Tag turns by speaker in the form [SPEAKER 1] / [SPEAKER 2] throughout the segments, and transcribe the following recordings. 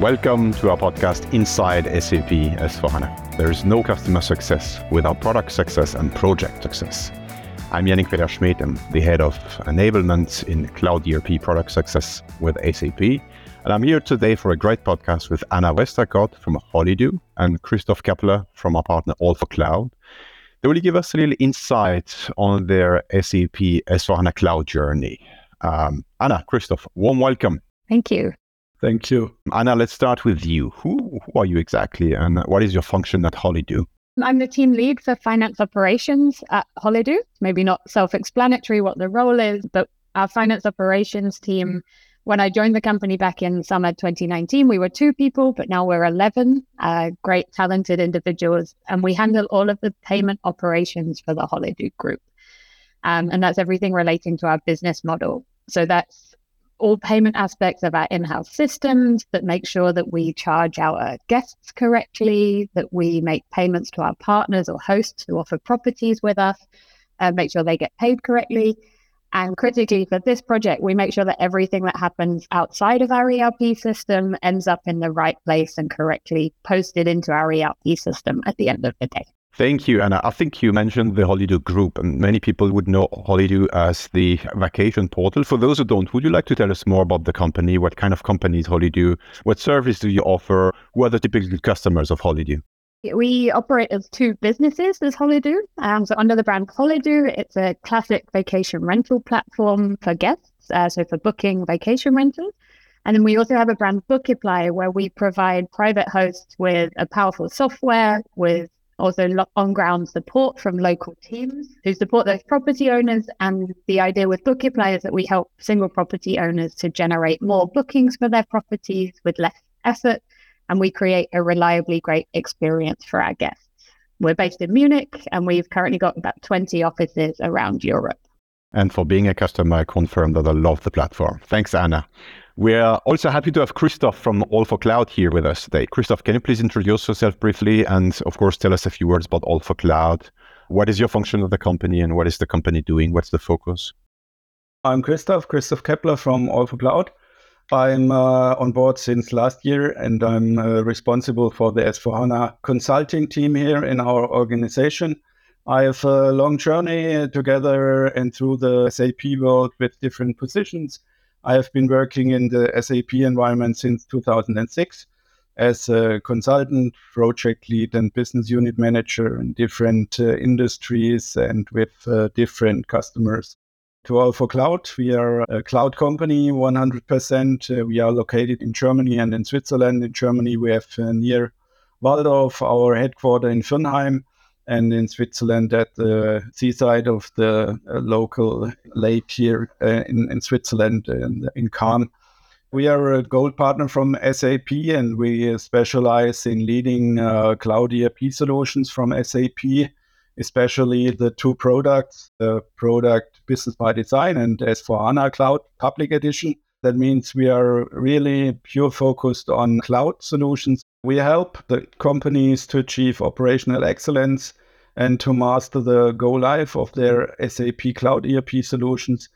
[SPEAKER 1] Welcome to our podcast Inside SAP S4HANA. There is no customer success without product success and project success. I'm Yannick Peterschmitt. I'm the head of enablement in Cloud ERP product success with SAP. And I'm here today for a great podcast with Anna Westacott from Holidu and Christoph Keppler from our partner All4Cloud. They will give us a little insight on their SAP S4HANA Cloud journey. Um, Anna, Christoph, warm welcome.
[SPEAKER 2] Thank you.
[SPEAKER 3] Thank you.
[SPEAKER 1] Anna, let's start with you. Who, who are you exactly and what is your function at Holidu?
[SPEAKER 2] I'm the team lead for finance operations at Holidu. Maybe not self explanatory what the role is, but our finance operations team, when I joined the company back in summer 2019, we were two people, but now we're 11 uh, great, talented individuals. And we handle all of the payment operations for the Holidu group. Um, and that's everything relating to our business model. So that's all payment aspects of our in-house systems that make sure that we charge our guests correctly, that we make payments to our partners or hosts who offer properties with us, and make sure they get paid correctly. And critically for this project, we make sure that everything that happens outside of our ERP system ends up in the right place and correctly posted into our ERP system at the end of the day.
[SPEAKER 1] Thank you. And I think you mentioned the Holidu Group, and many people would know Holidu as the vacation portal. For those who don't, would you like to tell us more about the company? What kind of company is Holidu? What service do you offer? Who are the typical customers of Holidu?
[SPEAKER 2] We operate as two businesses as Holidu. Um, so under the brand Holidu, it's a classic vacation rental platform for guests, uh, so for booking vacation rentals. And then we also have a brand Bookiply where we provide private hosts with a powerful software, with also on ground support from local teams who support those property owners. And the idea with Bookiply is that we help single property owners to generate more bookings for their properties with less effort. And we create a reliably great experience for our guests. We're based in Munich and we've currently got about 20 offices around Europe.
[SPEAKER 1] And for being a customer, I confirm that I love the platform. Thanks, Anna. We are also happy to have Christoph from All4Cloud here with us today. Christoph, can you please introduce yourself briefly and, of course, tell us a few words about All4Cloud? What is your function of the company and what is the company doing? What's the focus?
[SPEAKER 3] I'm Christoph, Christoph Keppler from All4Cloud. I'm uh, on board since last year and I'm uh, responsible for the S4HANA consulting team here in our organization. I have a long journey together and through the SAP world with different positions I have been working in the SAP environment since 2006 as a consultant, project lead, and business unit manager in different uh, industries and with uh, different customers. To All4Cloud, we are a cloud company 100%. Uh, we are located in Germany and in Switzerland. In Germany, we have uh, near Walldorf, our headquarters in Viernheim and in Switzerland at the seaside of the uh, local lake here uh, in, in Switzerland in, in Cannes. We are a gold partner from SAP and we specialize in leading uh, cloud ERP solutions from SAP, especially the two products, the product Business by Design and S4HANA Cloud Public Edition. That means we are really pure focused on cloud solutions. We help the companies to achieve operational excellence and to master the go live of their SAP Cloud ERP solutions.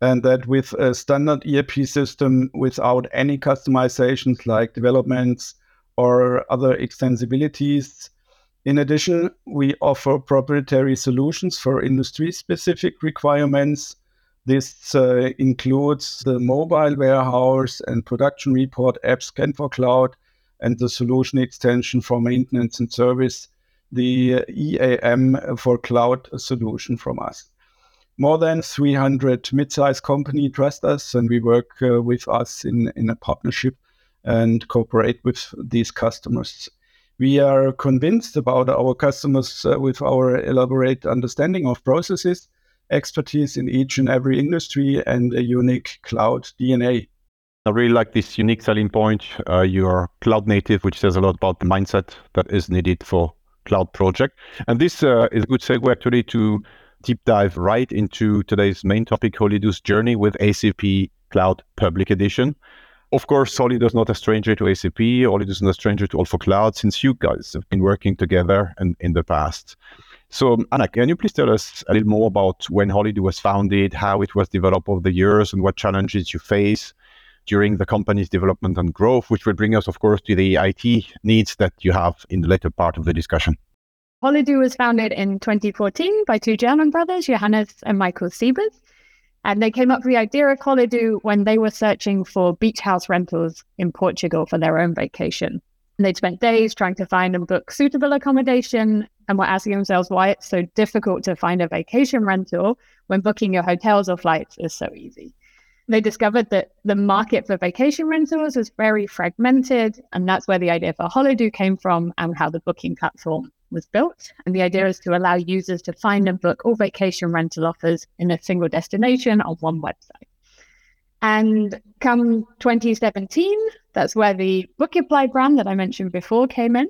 [SPEAKER 3] And that with a standard ERP system without any customizations like developments or other extensibilities. In addition, we offer proprietary solutions for industry specific requirements. This uh, includes the mobile warehouse and production report app scan4cloud and the solution extension for maintenance and service the EAM for cloud solution from us. More than 300 mid-sized company trust us, and we work uh, with us in, in a partnership and cooperate with these customers. We are convinced about our customers uh, with our elaborate understanding of processes, expertise in each and every industry, and a unique cloud DNA.
[SPEAKER 1] I really like this unique selling point. Uh, you're cloud native, which says a lot about the mindset that is needed for cloud project. And this uh, is a good segue actually to deep dive right into today's main topic, Holidu's journey with SAP Cloud Public Edition. Of course, Holidu is not a stranger to SAP. Holidu is not a stranger to All4Cloud since you guys have been working together in, in the past. So, Anna, can you please tell us a little more about when Holidu was founded, how it was developed over the years, and what challenges you face? During the company's development and growth, which will bring us, of course, to the IT needs that you have in the later part of the discussion.
[SPEAKER 2] Holidu was founded in 2014 by two German brothers, Johannes and Michael Siebers. And they came up with the idea of Holidu when they were searching for beach house rentals in Portugal for their own vacation. And they'd spent days trying to find and book suitable accommodation and were asking themselves why it's so difficult to find a vacation rental when booking your hotels or flights is so easy. They discovered that the market for vacation rentals was very fragmented, and that's where the idea for Holidu came from and how the booking platform was built. And the idea is to allow users to find and book all vacation rental offers in a single destination on one website. And come 2017, that's where the Bookiply brand that I mentioned before came in.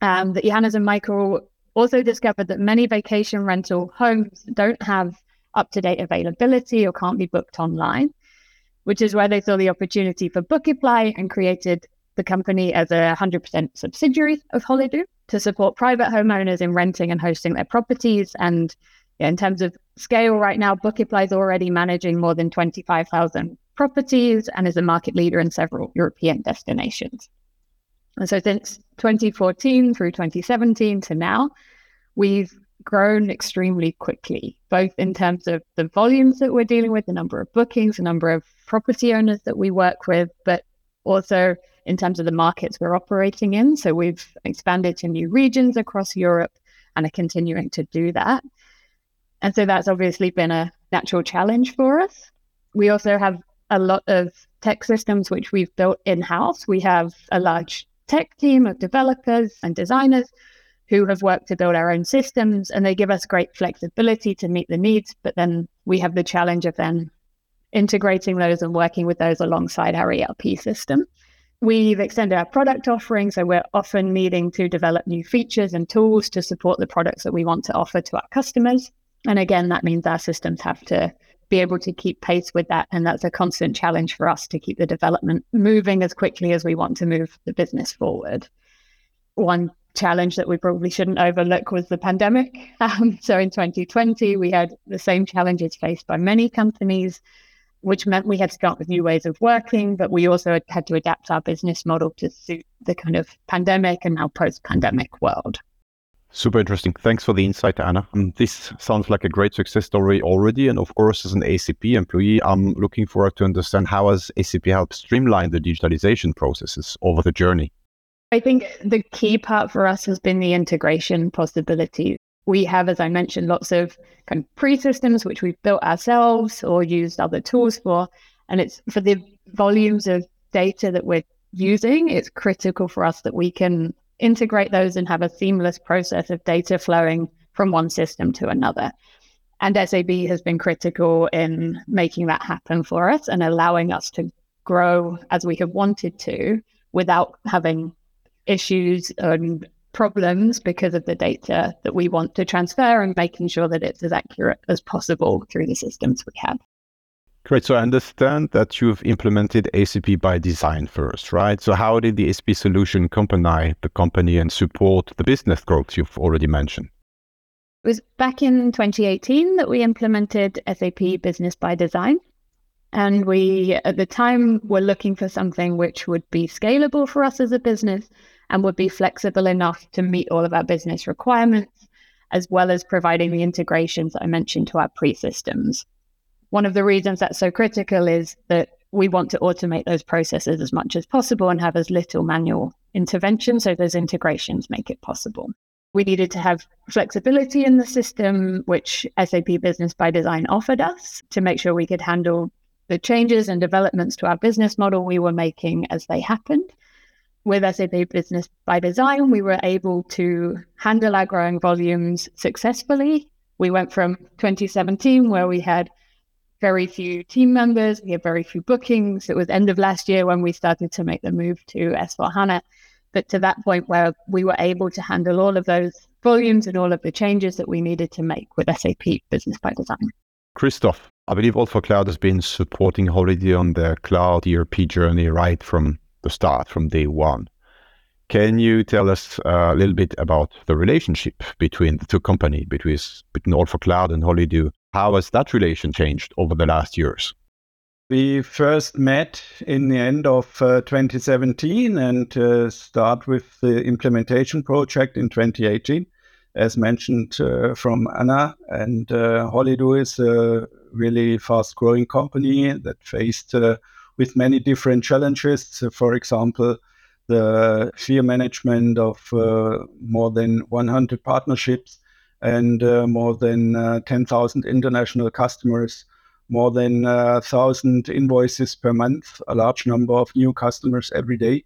[SPEAKER 2] Um, that Johannes and Michael also discovered that many vacation rental homes don't have up to date availability or can't be booked online, which is where they saw the opportunity for Bookiply and created the company as a 100% subsidiary of Holidu to support private homeowners in renting and hosting their properties. And yeah, in terms of scale, right now, Bookiply is already managing more than 25,000 properties and is a market leader in several European destinations. And so since 2014 through 2017 to now, we've grown extremely quickly, both in terms of the volumes that we're dealing with, the number of bookings, the number of property owners that we work with, but also in terms of the markets we're operating in. So we've expanded to new regions across Europe and are continuing to do that. And so that's obviously been a natural challenge for us. We also have a lot of tech systems which we've built in house. We have a large tech team of developers and designers who have worked to build our own systems and they give us great flexibility to meet the needs. But then we have the challenge of then integrating those and working with those alongside our ERP system. We've extended our product offering, so we're often needing to develop new features and tools to support the products that we want to offer to our customers. And again, that means our systems have to be able to keep pace with that. And that's a constant challenge for us to keep the development moving as quickly as we want to move the business forward. One challenge that we probably shouldn't overlook was the pandemic. Um, so in 2020, we had the same challenges faced by many companies which meant we had to up with new ways of working, but we also had to adapt our business model to suit the kind of pandemic and now post pandemic world.
[SPEAKER 1] Super interesting. Thanks for the insight, Anna. Um, this sounds like a great success story already. And of course, as an SAP employee, I'm looking forward to understand how has SAP helped streamline the digitalization processes over the journey.
[SPEAKER 2] I think the key part for us has been the integration possibilities. we have, as I mentioned, lots of kind of pre systems which we've built ourselves or used other tools for. And it's for the volumes of data that we're using, it's critical for us that we can integrate those and have a seamless process of data flowing from one system to another. And SAP has been critical in making that happen for us and allowing us to grow as we have wanted to without having issues and problems because of the data that we want to transfer and making sure that it's as accurate as possible through the systems we have.
[SPEAKER 1] Great. So I understand that you've implemented SAP by design first, right? So how did the SAP solution accompany the company and support the business growth you've already mentioned?
[SPEAKER 2] It was back in 2018 that we implemented SAP Business by Design. And we, at the time, were looking for something which would be scalable for us as a business and would be flexible enough to meet all of our business requirements, as well as providing the integrations that I mentioned to our pre systems. One of the reasons that's so critical is that we want to automate those processes as much as possible and have as little manual intervention. So those integrations make it possible. We needed to have flexibility in the system, which SAP Business by Design offered us to make sure we could handle the changes and developments to our business model we were making as they happened with SAP Business by Design, we were able to handle our growing volumes successfully. We went from 2017, where we had very few team members, we had very few bookings. It was end of last year when we started to make the move to S4HANA. But to that point where we were able to handle all of those volumes and all of the changes that we needed to make with SAP Business by Design.
[SPEAKER 1] Christoph, I believe All4Cloud has been supporting Holidu on their cloud ERP journey right from the start from day one. Can you tell us a little bit about the relationship between the two companies, between, between All4Cloud and Holidu? How has that relation changed over the last years?
[SPEAKER 3] We first met in the end of uh, 2017 and uh, start with the implementation project in 2018, as mentioned uh, from Anna. And uh, is a really fast-growing company that faced uh, with many different challenges. For example, the fear management of uh, more than 100 partnerships and more than 10,000 international customers more than uh, thousand invoices per month, a large number of new customers every day.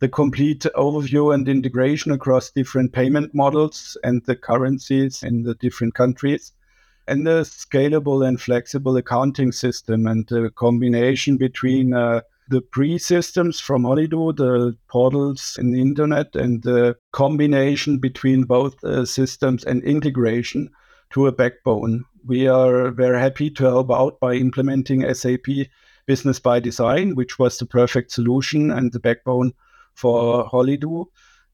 [SPEAKER 3] The complete overview and integration across different payment models and the currencies in the different countries, and the scalable and flexible accounting system and the combination between uh, the pre-systems from Holidu, the portals in the internet, and the combination between both uh, systems and integration to a backbone we are very happy to help out by implementing SAP Business by Design, which was the perfect solution and the backbone for Holidu.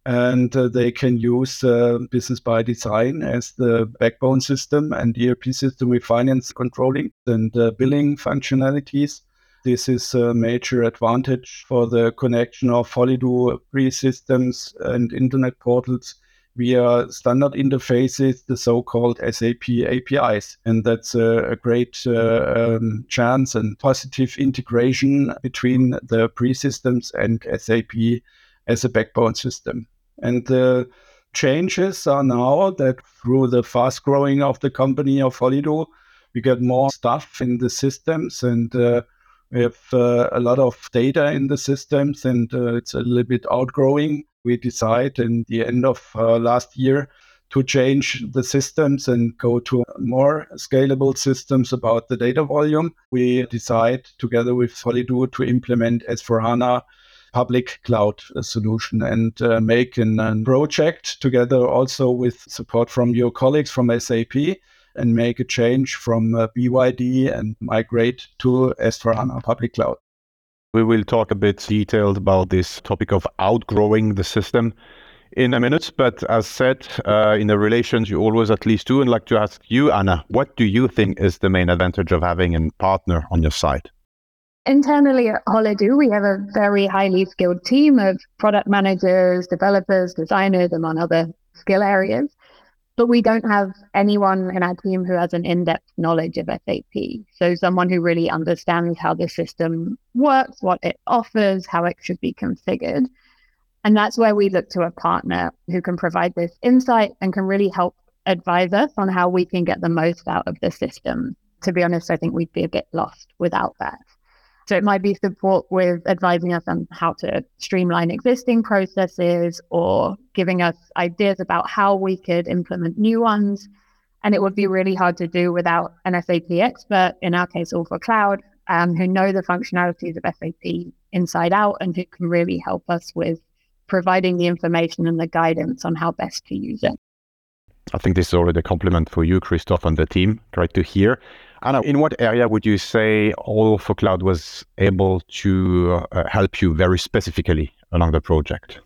[SPEAKER 3] And uh, they can use uh, Business by Design as the backbone system and ERP system with finance controlling and uh, billing functionalities. This is a major advantage for the connection of Holidu pre-systems and internet portals via standard interfaces, the so-called SAP APIs. And that's a, a great uh, um, chance and positive integration between the pre-systems and SAP as a backbone system. And the changes are now that through the fast growing of the company of Holidu, we get more stuff in the systems and uh, we have uh, a lot of data in the systems and uh, it's a little bit outgrowing we decide in the end of uh, last year to change the systems and go to more scalable systems about the data volume. We decide together with Holidu to implement S4HANA public cloud solution and uh, make a project together also with support from your colleagues from SAP and make a change from uh, BYD and migrate to S4HANA public cloud.
[SPEAKER 1] We will talk a bit detailed about this topic of outgrowing the system in a minute. But as said, uh, in the relations, you always at least do. And like to ask you, Anna, what do you think is the main advantage of having a partner on your side?
[SPEAKER 2] Internally at Holidu, we have a very highly skilled team of product managers, developers, designers, among other skill areas but we don't have anyone in our team who has an in-depth knowledge of SAP. So someone who really understands how the system works, what it offers, how it should be configured. And that's where we look to a partner who can provide this insight and can really help advise us on how we can get the most out of the system. To be honest, I think we'd be a bit lost without that. So it might be support with advising us on how to streamline existing processes or giving us ideas about how we could implement new ones. And it would be really hard to do without an SAP expert, in our case, All4Cloud, um, who know the functionalities of SAP inside out and who can really help us with providing the information and the guidance on how best to use it.
[SPEAKER 1] I think this is already a compliment for you, Christoph, and the team. Great to hear. Anna, in what area would you say All4Cloud was able to uh, help you very specifically along the project?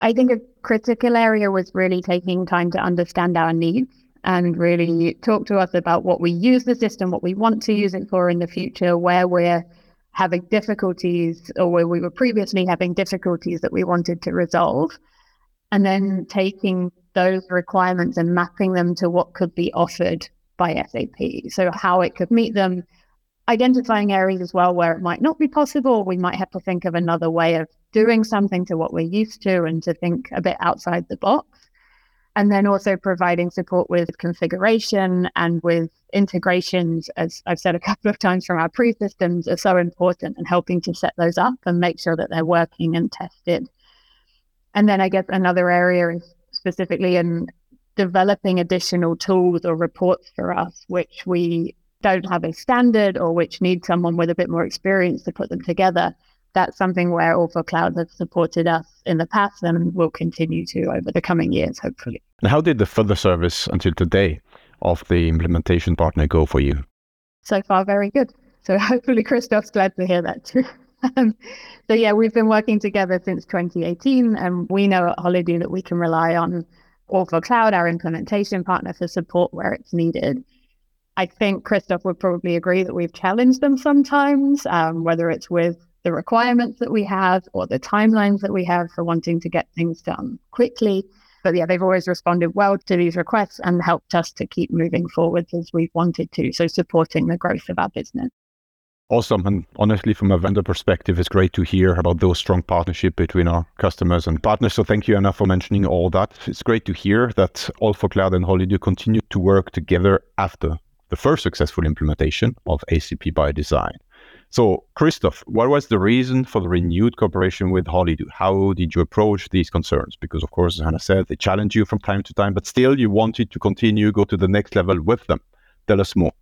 [SPEAKER 2] I think a critical area was really taking time to understand our needs and really talk to us about what we use the system, what we want to use it for in the future, where we're having difficulties or where we were previously having difficulties that we wanted to resolve. And then taking those requirements and mapping them to what could be offered by SAP. So how it could meet them, identifying areas as well where it might not be possible. We might have to think of another way of doing something to what we're used to and to think a bit outside the box. And then also providing support with configuration and with integrations, as I've said a couple of times from our pre systems, are so important and helping to set those up and make sure that they're working and tested. And then I guess another area is specifically in developing additional tools or reports for us, which we don't have a standard or which need someone with a bit more experience to put them together. That's something where All4Cloud has supported us in the past and will continue to over the coming years, hopefully.
[SPEAKER 1] And how did the further service until today of the implementation partner go for you?
[SPEAKER 2] So far, very good. So hopefully, Christoph's glad to hear that too. Um, so yeah, we've been working together since 2018, and we know at Holidu that we can rely on All4Cloud, our implementation partner, for support where it's needed. I think Christoph would probably agree that we've challenged them sometimes, um, whether it's with the requirements that we have or the timelines that we have for wanting to get things done quickly. But yeah, they've always responded well to these requests and helped us to keep moving forwards as we've wanted to. So supporting the growth of our business.
[SPEAKER 1] Awesome. And honestly, from a vendor perspective, it's great to hear about those strong partnership between our customers and partners. So thank you, Anna, for mentioning all that. It's great to hear that All4Cloud and Holidu continue to work together after the first successful implementation of SAP by design. So, Christoph, what was the reason for the renewed cooperation with Holidu? How did you approach these concerns? Because, of course, as Hannah said, they challenge you from time to time, but still you wanted to continue, go to the next level with them. Tell us more.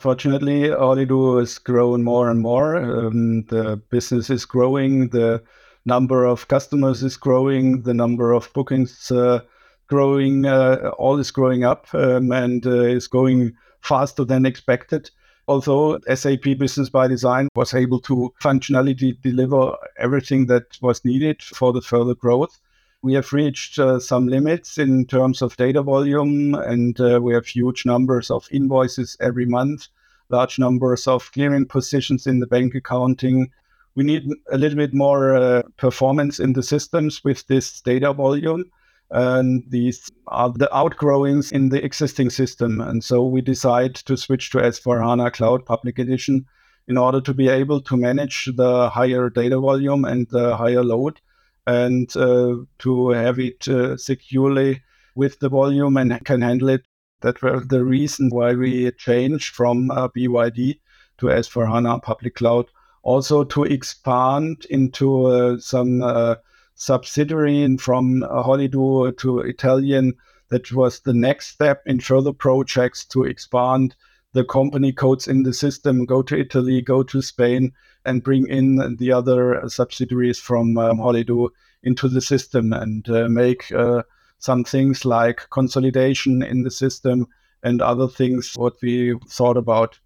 [SPEAKER 3] Fortunately, Holidu has grown more and more. Um, the business is growing, the number of customers is growing, the number of bookings uh, growing, uh, all is growing up um, and uh, is going faster than expected although SAP Business by Design was able to functionally deliver everything that was needed for the further growth, we have reached uh, some limits in terms of data volume, and uh, we have huge numbers of invoices every month, large numbers of clearing positions in the bank accounting. We need a little bit more uh, performance in the systems with this data volume and these are the outgrowings in the existing system. And so we decide to switch to S4HANA Cloud Public Edition in order to be able to manage the higher data volume and the higher load and uh, to have it uh, securely with the volume and can handle it. That was the reason why we changed from uh, BYD to S4HANA Public Cloud. Also to expand into some subsidiary from Holidu to Italian. That was the next step in further projects to expand the company codes in the system, go to Italy, go to Spain, and bring in the other subsidiaries from um, Holidu into the system and uh, make uh, some things like consolidation in the system and other things what we thought about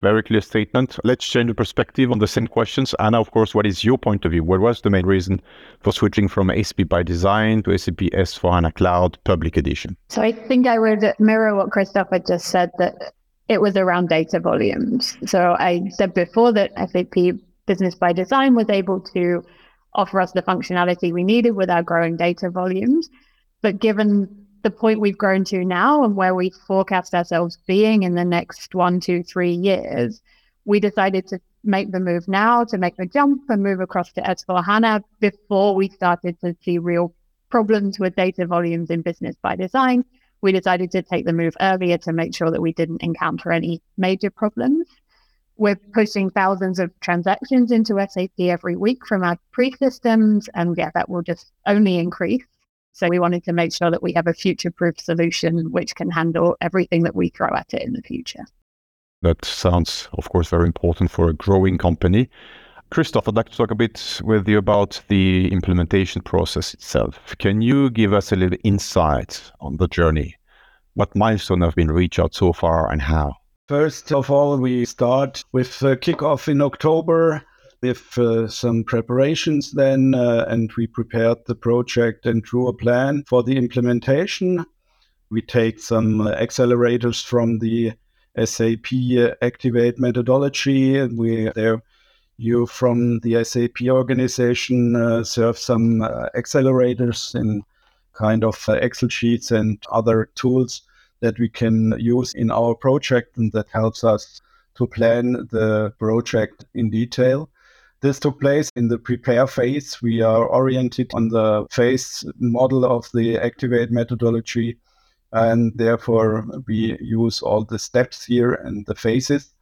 [SPEAKER 1] very clear statement. Let's change the perspective on the same questions. Anna, of course, what is your point of view? What was the main reason for switching from SAP by design to SAP S4HANA Cloud Public Edition?
[SPEAKER 2] So I think I would mirror what Christoph had just said that it was around data volumes. So I said before that SAP Business by Design was able to offer us the functionality we needed with our growing data volumes. But given the point we've grown to now and where we forecast ourselves being in the next one, two, three years, we decided to make the move now to make the jump and move across to S4 HANA before we started to see real problems with data volumes in business by design. We decided to take the move earlier to make sure that we didn't encounter any major problems. We're pushing thousands of transactions into SAP every week from our pre systems, and yeah, that will just only increase. So we wanted to make sure that we have a future proof solution which can handle everything that we throw at it in the future.
[SPEAKER 1] That sounds, of course, very important for a growing company. Christoph, I'd like to talk a bit with you about the implementation process itself. Can you give us a little insight on the journey? What milestones have been reached out so far and how?
[SPEAKER 3] First of all, we start with a kickoff in October with uh, some preparations then, uh, and we prepared the project and drew a plan for the implementation. We take some accelerators from the SAP Activate methodology, and we there you from the SAP organization uh, serve some uh, accelerators in kind of uh, Excel sheets and other tools that we can use in our project, and that helps us to plan the project in detail. This took place in the prepare phase. We are oriented on the phase model of the Activate methodology, and therefore we use all the steps here and the phases.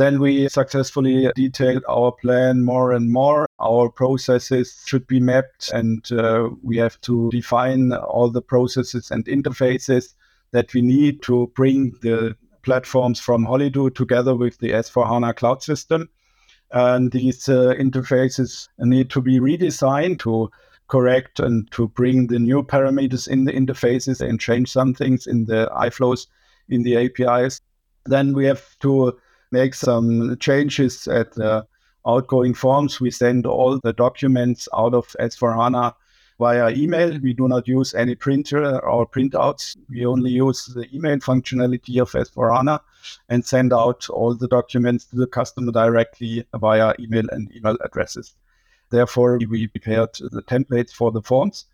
[SPEAKER 3] Then we successfully detailed our plan more and more. Our processes should be mapped, and uh, we have to define all the processes and interfaces that we need to bring the platforms from Holidu together with the S4HANA cloud system. And these uh, interfaces need to be redesigned to correct and to bring the new parameters in the interfaces and change some things in the iFlows in the APIs. Then we have to make some changes at the outgoing forms. We send all the documents out of S4HANA via email. We do not use any printer or printouts. We only use the email functionality of S4HANA and send out all the documents to the customer directly via email and email addresses. Therefore, we prepared the templates for the forms.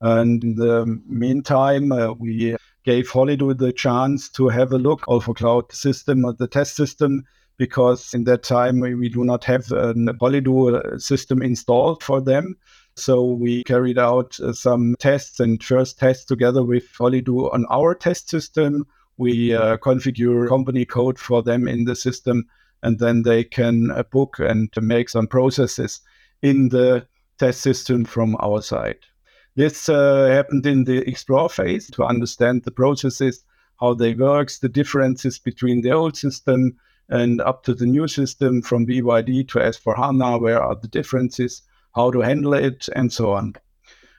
[SPEAKER 3] And in the meantime, uh, we gave Holidu the chance to have a look of a cloud system, or the test system, because in that time we, do not have a Holidu system installed for them. So we carried out uh, some tests and first tests together with Holidu on our test system. We uh, configure company code for them in the system, and then they can uh, book and make some processes in the test system from our side. This uh, happened in the explore phase to understand the processes, how they work, the differences between the old system and up to the new system from BYD to S4HANA, where are the differences, how to handle it, and so on.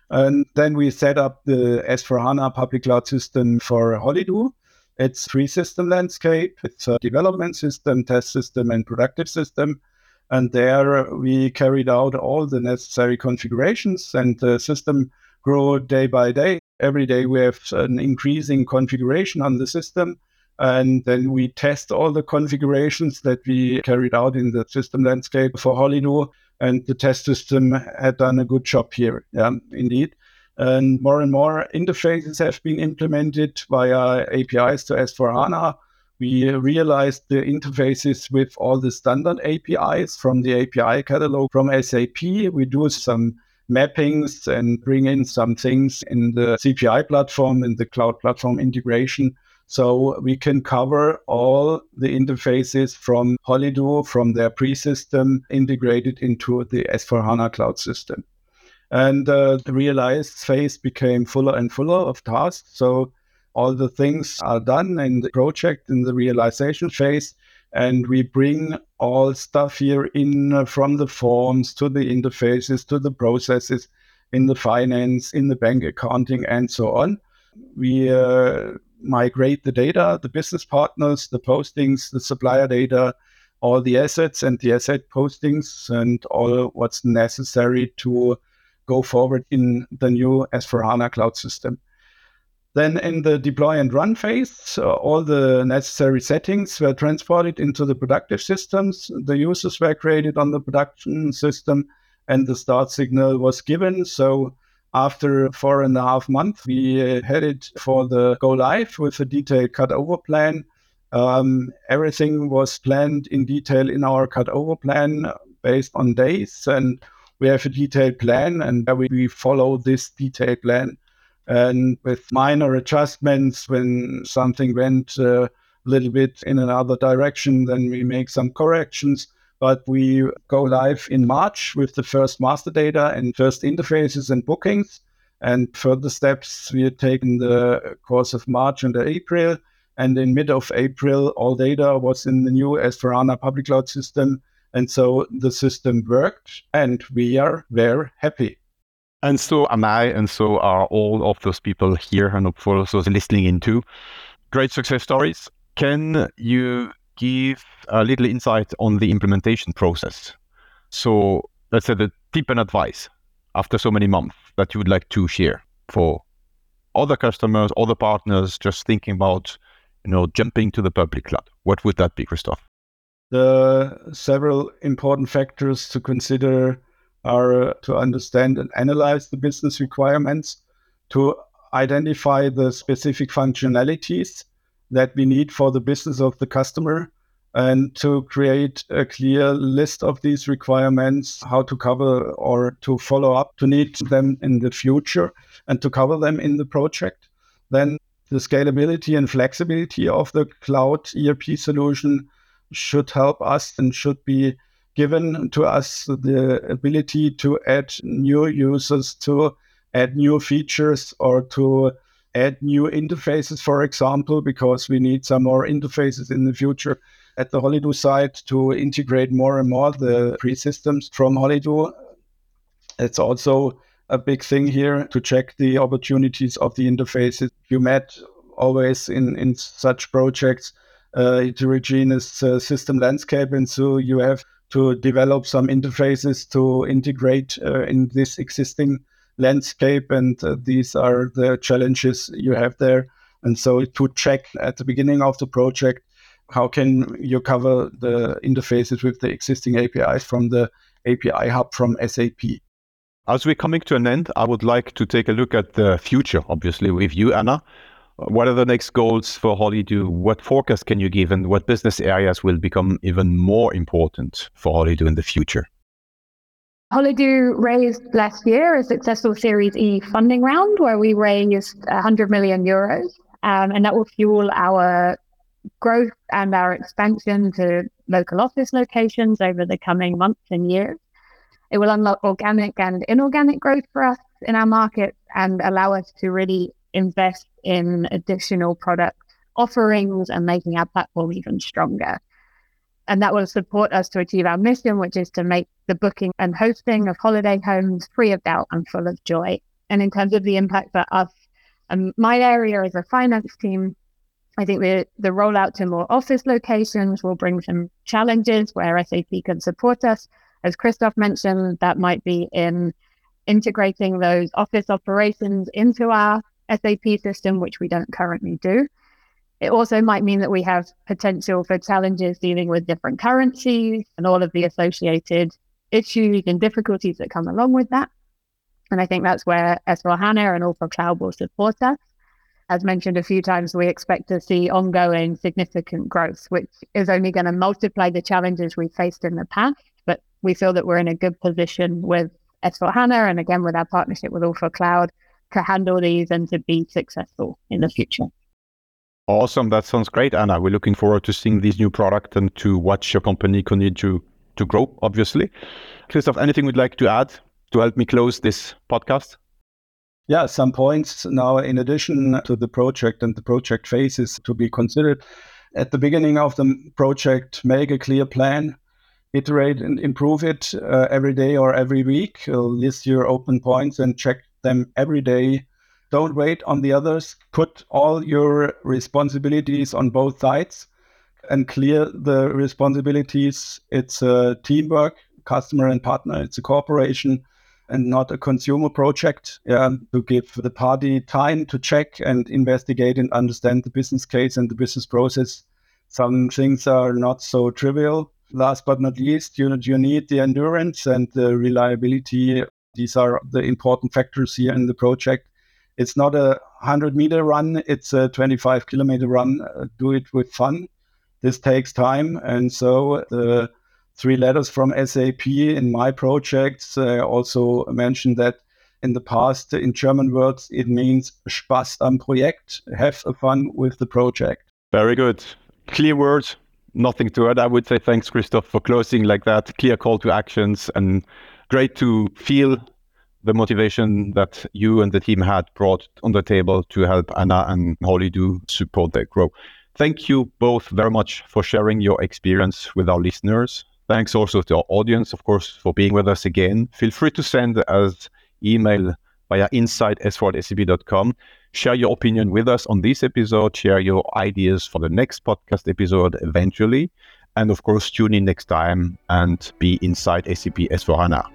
[SPEAKER 3] And then we set up the S4HANA public cloud system for Holidu. It's three system landscape. It's a development system, test system, and productive system. And there we carried out all the necessary configurations and the system grow day by day. Every day we have an increasing configuration on the system. And then we test all the configurations that we carried out in the system landscape for Holidu. And the test system had done a good job here. Yeah, indeed. And more and more interfaces have been implemented via APIs to S4HANA. We realized the interfaces with all the standard APIs from the API catalog from SAP. We do some mappings and bring in some things in the CPI platform, in the cloud platform integration. So we can cover all the interfaces from Holidu, from their pre-system integrated into the S4HANA cloud system. And uh, the realized phase became fuller and fuller of tasks. So all the things are done in the project in the realization phase and we bring all stuff here in uh, from the forms to the interfaces to the processes in the finance in the bank accounting and so on. We uh, migrate the data the business partners the postings the supplier data all the assets and the asset postings and all what's necessary to go forward in the new s4hana cloud system then in the deploy and run phase, uh, all the necessary settings were transported into the productive systems. The users were created on the production system and the start signal was given. So after four and a half months, we uh, headed for the go live with a detailed cutover plan. Um, everything was planned in detail in our cutover plan based on days. And we have a detailed plan and we, we follow this detailed plan and with minor adjustments when something went uh, a little bit in another direction then we make some corrections. But we go live in march with the first master data and first interfaces and bookings. And further steps we take in the course of march and april. And in mid of april all data was in the new s4hana public cloud system. And so the system worked and we are very happy
[SPEAKER 1] and so am I, and so are all of those people here and for those listening in too. Great success stories. Can you give a little insight on the implementation process? So let's say the tip and advice after so many months that you would like to share for other customers, other partners, just thinking about, you know, jumping to the public cloud. What would that be, Christoph?
[SPEAKER 3] The several important factors to consider are uh, to understand and analyze the business requirements, to identify the specific functionalities that we need for the business of the customer, and to create a clear list of these requirements, how to cover or to follow up to need them in the future and to cover them in the project. Then the scalability and flexibility of the cloud ERP solution should help us and should be given to us the ability to add new users, to add new features, or to add new interfaces, for example, because we need some more interfaces in the future at the Holidu side to integrate more and more the pre systems from Holidu. It's also a big thing here to check the opportunities of the interfaces. You met always in, in such projects uh, heterogeneous uh, system landscape, and so you have to develop some interfaces to integrate uh, in this existing landscape, and uh, these are the challenges you have there. And so to check at the beginning of the project, how can you cover the interfaces with the existing APIs from the API hub from SAP?
[SPEAKER 1] As we're coming to an end, I would like to take a look at the future, obviously, with you, Anna. What are the next goals for Holidu? What forecast can you give, and what business areas will become even more important for Holidu in the future?
[SPEAKER 2] Holidu raised last year a successful Series E funding round where we raised 100 million euros, um, and that will fuel our growth and our expansion to local office locations over the coming months and years. It will unlock organic and inorganic growth for us in our market and allow us to really invest in additional product offerings and making our platform even stronger. And that will support us to achieve our mission, which is to make the booking and hosting of holiday homes free of doubt and full of joy. And in terms of the impact for us, um, my area as a finance team, I think the, the rollout to more office locations will bring some challenges where SAP can support us. As Christoph mentioned, that might be in integrating those office operations into our SAP system, which we don't currently do. It also might mean that we have potential for challenges dealing with different currencies and all of the associated issues and difficulties that come along with that. And I think that's where S4HANA and All4Cloud will support us. As mentioned a few times, we expect to see ongoing significant growth, which is only going to multiply the challenges we faced in the past. But we feel that we're in a good position with S4HANA and again with our partnership with All4Cloud to handle these and to be successful in the future.
[SPEAKER 1] Awesome. That sounds great, Anna. We're looking forward to seeing these new products and to watch your company continue to, to grow, obviously. Christoph, anything you'd like to add to help me close this podcast?
[SPEAKER 3] Yeah, some points now, in addition to the project and the project phases to be considered. At the beginning of the project, make a clear plan, iterate and improve it uh, every day or every week. Uh, list your open points and check them every day. Don't wait on the others. Put all your responsibilities on both sides and clear the responsibilities. It's a teamwork, customer and partner. It's a cooperation and not a consumer project. Yeah, to give the party time to check and investigate and understand the business case and the business process. Some things are not so trivial. Last but not least, you, you need the endurance and the reliability these are the important factors here in the project. It's not a 100 meter run, it's a 25 kilometer run. Uh, do it with fun. This takes time. And so the three letters from SAP in my projects uh, also mentioned that in the past, in German words, it means Spaß am Projekt, have fun with the project.
[SPEAKER 1] Very good. Clear words, nothing to add. I would say thanks, Christoph, for closing like that. Clear call to actions and great to feel the motivation that you and the team had brought on the table to help Anna and Holidu support their growth. Thank you both very much for sharing your experience with our listeners. Thanks also to our audience, of course, for being with us again. Feel free to send us email via inside.s4sap.com. Share your opinion with us on this episode. Share your ideas for the next podcast episode eventually. And of course, tune in next time and be inside SAP S4HANA.